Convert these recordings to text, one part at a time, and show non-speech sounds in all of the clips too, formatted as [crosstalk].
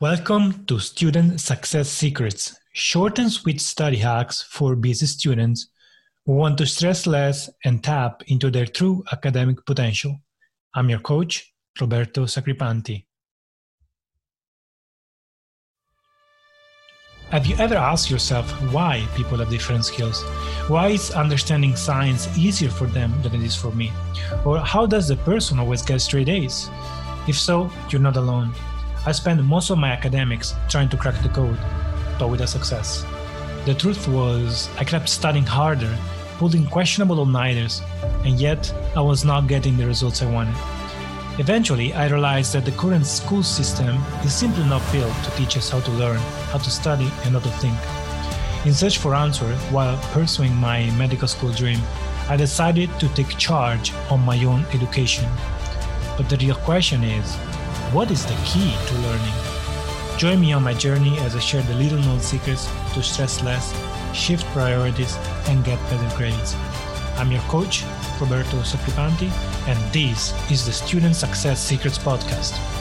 Welcome to Student Success Secrets, short and sweet study hacks for busy students who want to stress less and tap into their true academic potential. I'm your coach, Roberto Sacripanti. Have you ever asked yourself why people have different skills? Why is understanding science easier for them than it is for me? Or how does the person always get straight A's? If so, you're not alone. I spent most of my academics trying to crack the code, but without success. The truth was, I kept studying harder, pulling questionable all-nighters, and yet I was not getting the results I wanted. Eventually, I realized that the current school system is simply not built to teach us how to learn, how to study, and how to think. In search for answers while pursuing my medical school dream, I decided to take charge on my own education. But the real question is what is the key to learning? Join me on my journey as I share the little known secrets to stress less, shift priorities, and get better grades. I'm your coach, Roberto Sacripanti, and this is the Student Success Secrets Podcast.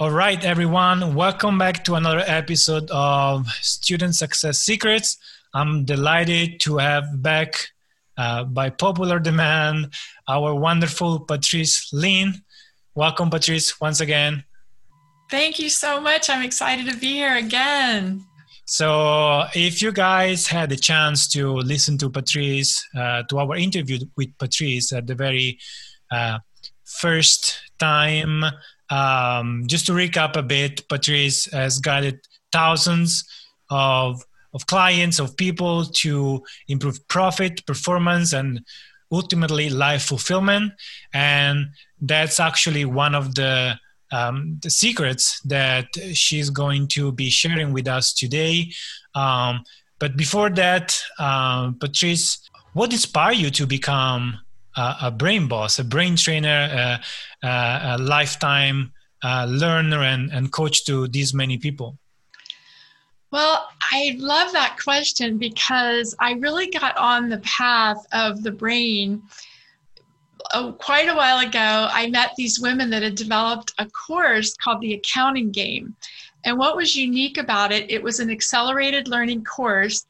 All right, everyone, welcome back to another episode of Student Success Secrets. I'm delighted to have back, uh, by popular demand, our wonderful Patrice Lynn. Welcome, Patrice, once again. Thank you so much. I'm excited to be here again. So, if you guys had the chance to listen to Patrice, uh, to our interview with Patrice at the very uh, first time um, just to recap a bit, Patrice has guided thousands of, of clients, of people to improve profit, performance, and ultimately life fulfillment. And that's actually one of the, um, the secrets that she's going to be sharing with us today. Um, but before that, um, Patrice, what inspired you to become a, a brain boss, a brain trainer, a, a, lifetime uh, learner and, and coach to these many people? Well, I love that question because I really got on the path of the brain oh, quite a while ago. I met these women that had developed a course called the Accounting Game. And what was unique about it, it was an accelerated learning course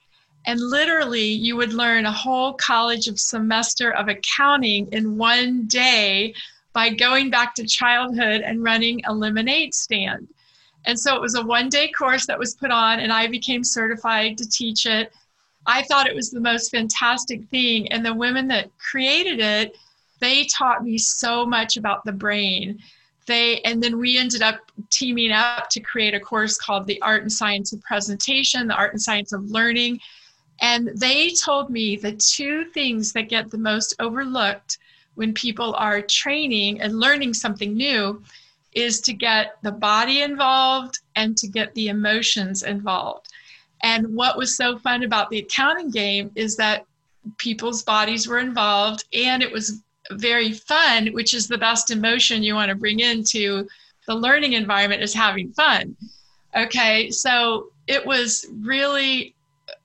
and literally, you would learn a whole college of semester of accounting in one day by going back to childhood and running a lemonade stand. And so it was a one day course that was put on, and I became certified to teach it. I thought it was the most fantastic thing. And the women that created it, they taught me so much about the brain. They, and then we ended up teaming up to create a course called the Art and Science of Presentation, the Art and Science of Learning. And they told me the two things that get the most overlooked when people are training and learning something new is to get the body involved and to get the emotions involved. And what was so fun about the accounting game is that people's bodies were involved and it was very fun, which is the best emotion you want to bring into the learning environment is having fun. Okay, so it was really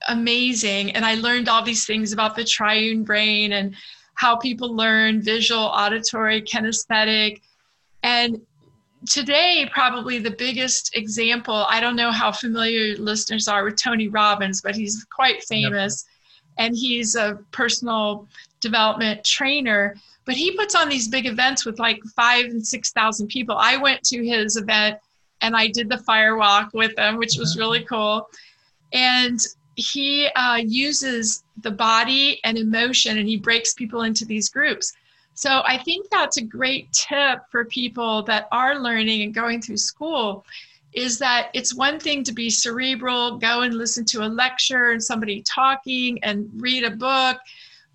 amazing. And I learned all these things about the triune brain and how people learn visual, auditory, kinesthetic. And today, probably the biggest example, I don't know how familiar listeners are with Tony Robbins, but he's quite famous yep. and he's a personal development trainer. But he puts on these big events with like five and 6,000 people. I went to his event and I did the fire walk with him, which was mm-hmm. really cool. And he uh, uses the body and emotion and he breaks people into these groups. So I think that's a great tip for people that are learning and going through school is that it's one thing to be cerebral, go and listen to a lecture and somebody talking and read a book.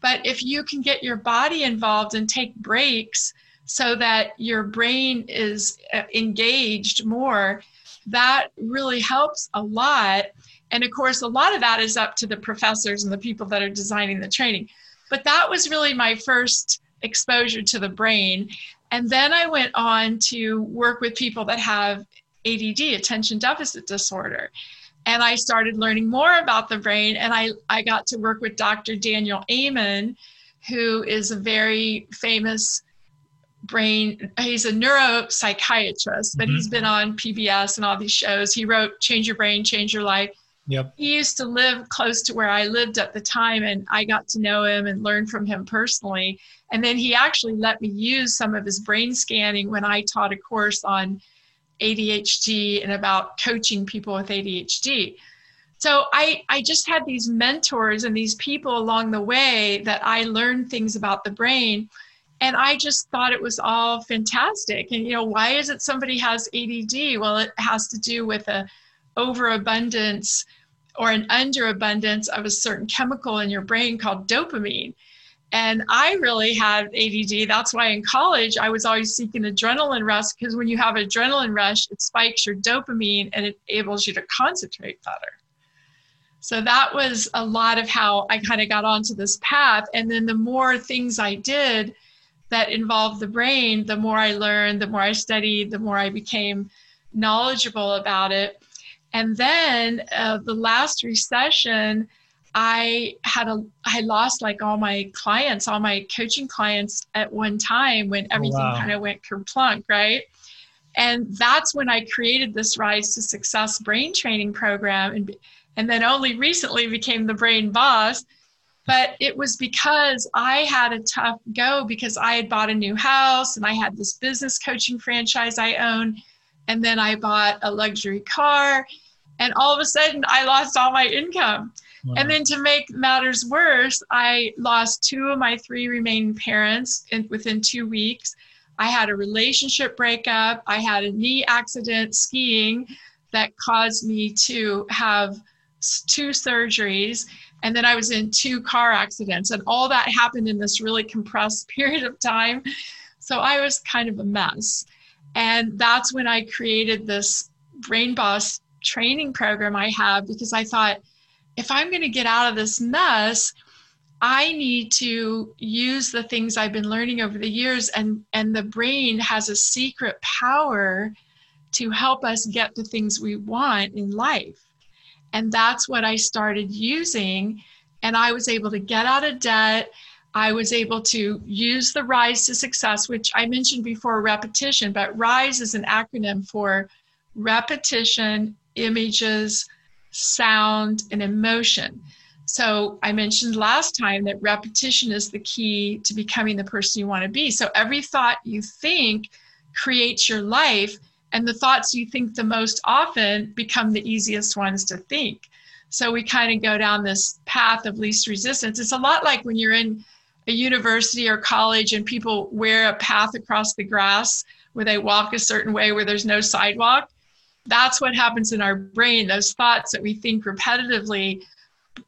But if you can get your body involved and take breaks so that your brain is uh, engaged more, that really helps a lot. And of course, a lot of that is up to the professors and the people that are designing the training. But that was really my first exposure to the brain. And then I went on to work with people that have ADD, attention deficit disorder. and I started learning more about the brain. And I, I got to work with Dr. Daniel Amen, who is a very famous brain, he's a neuropsychiatrist, but mm-hmm. he's been on PBS and all these shows. He wrote Change Your Brain, Change Your Life. Yep. He used to live close to where I lived at the time, and I got to know him and learn from him personally. And then he actually let me use some of his brain scanning when I taught a course on ADHD and about coaching people with ADHD. So I, I just had these mentors and these people along the way that I learned things about the brain. And I just thought it was all fantastic. And, you know, why is it somebody has ADD? Well, it has to do with a overabundance or an underabundance of a certain chemical in your brain called dopamine. And I really had ADD. That's why in college I was always seeking adrenaline rush because when you have adrenaline rush, it spikes your dopamine and it enables you to concentrate better. So that was a lot of how I kind of got onto this path. And then the more things I did that involved the brain, the more I learned, the more I studied, the more I became knowledgeable about it. And then uh, the last recession, I had a I lost like all my clients, all my coaching clients at one time when oh, everything wow. kind of went kerplunk, right? And that's when I created this Rise to Success brain training program and and then only recently became the brain boss. But it was because I had a tough go because I had bought a new house and I had this business coaching franchise I own. And then I bought a luxury car. And all of a sudden, I lost all my income. Wow. And then to make matters worse, I lost two of my three remaining parents in, within two weeks. I had a relationship breakup. I had a knee accident skiing that caused me to have two surgeries. And then I was in two car accidents. And all that happened in this really compressed [laughs] period of time. So I was kind of a mess. And that's when I created this Brain Boss training program I have because I thought, if I'm going to get out of this mess, I need to use the things I've been learning over the years, and, and the brain has a secret power to help us get the things we want in life. And that's what I started using. And I was able to get out of debt. I was able to use the RISE to success, which I mentioned before repetition, but RISE is an acronym for repetition, images, sound, and emotion. So I mentioned last time that repetition is the key to becoming the person you want to be. So every thought you think creates your life, and the thoughts you think the most often become the easiest ones to think. So we kind of go down this path of least resistance. It's a lot like when you're in a university or college and people wear a path across the grass where they walk a certain way where there's no sidewalk that's what happens in our brain. Those thoughts that we think repetitively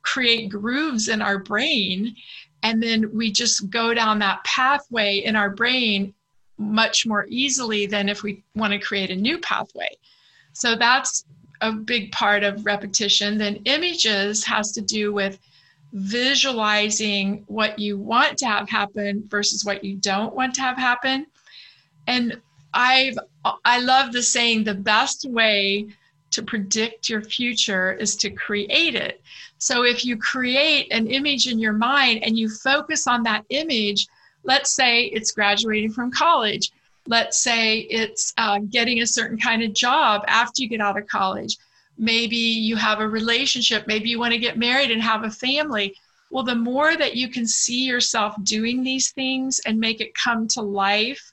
create grooves in our brain. And then we just go down that pathway in our brain much more easily than if we want to create a new pathway. So that's a big part of repetition. Then images has to do with visualizing what you want to have happen versus what you don't want to have happen. And I've I love the saying the best way to predict your future is to create it. So if you create an image in your mind and you focus on that image, let's say it's graduating from college. Let's say it's uh, getting a certain kind of job after you get out of college. Maybe you have a relationship. Maybe you want to get married and have a family. Well, the more that you can see yourself doing these things and make it come to life,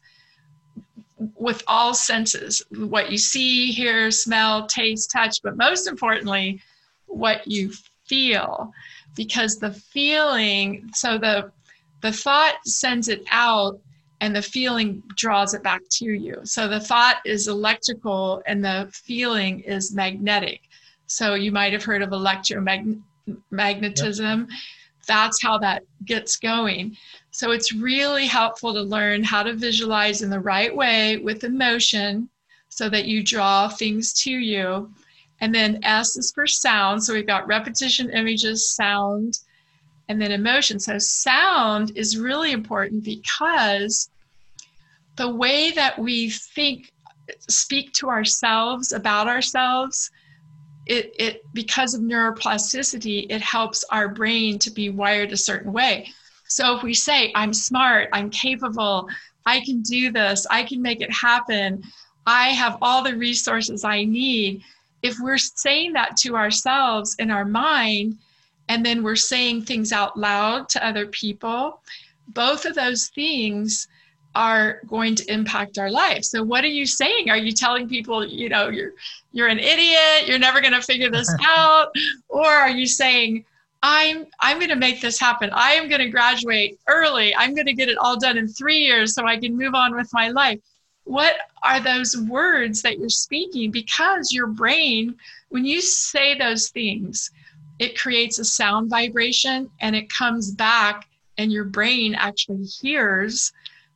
with all senses what you see, hear, smell, taste, touch, but most importantly, what you feel. Because the feeling, so the the thought sends it out and the feeling draws it back to you. So the thought is electrical and the feeling is magnetic. So you might have heard of electromagnetism. Yep. That's how that gets going. So it's really helpful to learn how to visualize in the right way with emotion so that you draw things to you. And then S is for sound. So we've got repetition, images, sound, and then emotion. So sound is really important because the way that we think, speak to ourselves about ourselves it, it because of neuroplasticity, it helps our brain to be wired a certain way. So if we say, I'm smart, I'm capable, I can do this, I can make it happen, I have all the resources I need. If we're saying that to ourselves in our mind, and then we're saying things out loud to other people, both of those things are going to impact our life. So what are you saying? Are you telling people, you know, you're you're an idiot, you're never going to figure this [laughs] out, or are you saying I'm I'm going to make this happen. I am going to graduate early. I'm going to get it all done in 3 years so I can move on with my life. What are those words that you're speaking because your brain when you say those things, it creates a sound vibration and it comes back and your brain actually hears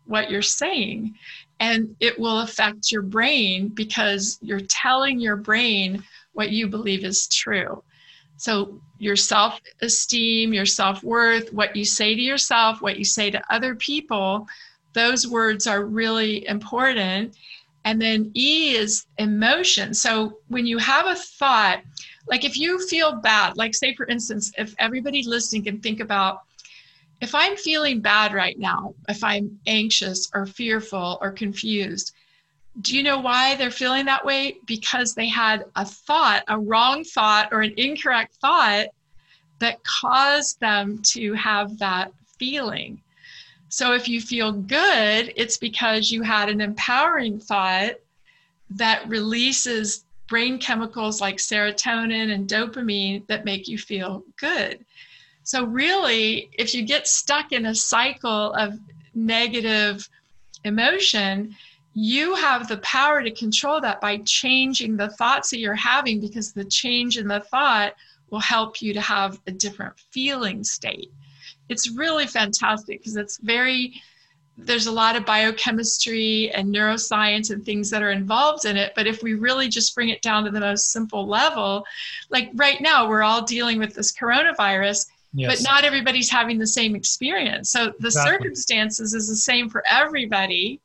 what you're saying. And it will affect your brain because you're telling your brain what you believe is true. So your self-esteem your self-worth what you say to yourself what you say to other people those words are really important. And then e is emotion. So when you have a thought like if you feel bad like say for instance if everybody listening can think about if I'm feeling bad right now, if I'm anxious or fearful or confused, do you know why they're feeling that way? Because they had a thought, a wrong thought or an incorrect thought that caused them to have that feeling. So if you feel good, it's because you had an empowering thought that releases brain chemicals like serotonin and dopamine that make you feel good. So, really, if you get stuck in a cycle of negative emotion, you have the power to control that by changing the thoughts that you're having because the change in the thought will help you to have a different feeling state. It's really fantastic because it's very, there's a lot of biochemistry and neuroscience and things that are involved in it. But if we really just bring it down to the most simple level, like right now, we're all dealing with this coronavirus Yes. But not everybody's having the same experience. So the exactly. circumstances is the same for everybody.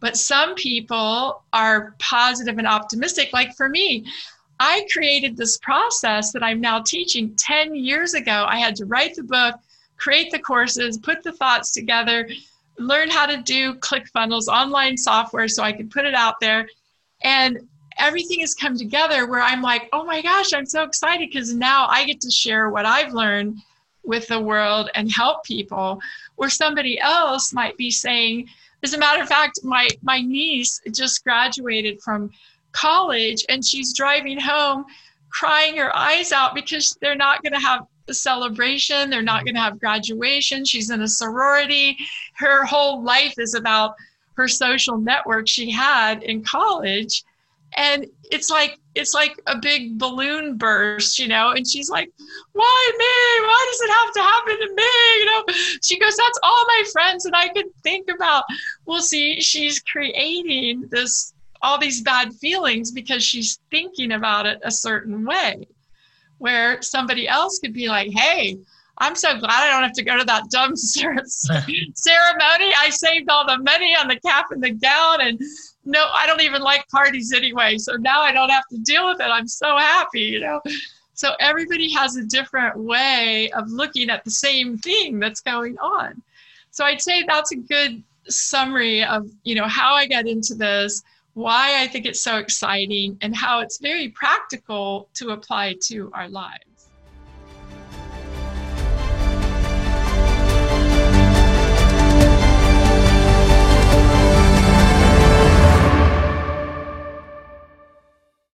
But some people are positive and optimistic. Like for me, I created this process that I'm now teaching 10 years ago. I had to write the book, create the courses, put the thoughts together, learn how to do ClickFunnels, online software, so I could put it out there. And everything has come together where I'm like, oh my gosh, I'm so excited because now I get to share what I've learned with the world and help people where somebody else might be saying as a matter of fact my my niece just graduated from college and she's driving home crying her eyes out because they're not going to have celebration. They're not mm-hmm. going to have graduation. She's in a sorority. Her whole life is about her social network she had in college. And it's like it's like a big balloon burst you know? And she's like why me? Why does it have to happen to me? You know? She goes that's all my friends that i could think about. Well see she's creating this all these bad feelings because she's thinking about it a certain way where somebody else could be like hey I'm so glad I don't have to go to that dumb [laughs] [laughs] ceremony. I saved all the money on the cap and the gown, and no, I don't even like parties anyway. So now I don't have to deal with it. I'm so happy, you know. So everybody has a different way of looking at the same thing that's going on. So I'd say that's a good summary of, you know, how I got into this, why I think it's so exciting, and how it's very practical to apply to our lives.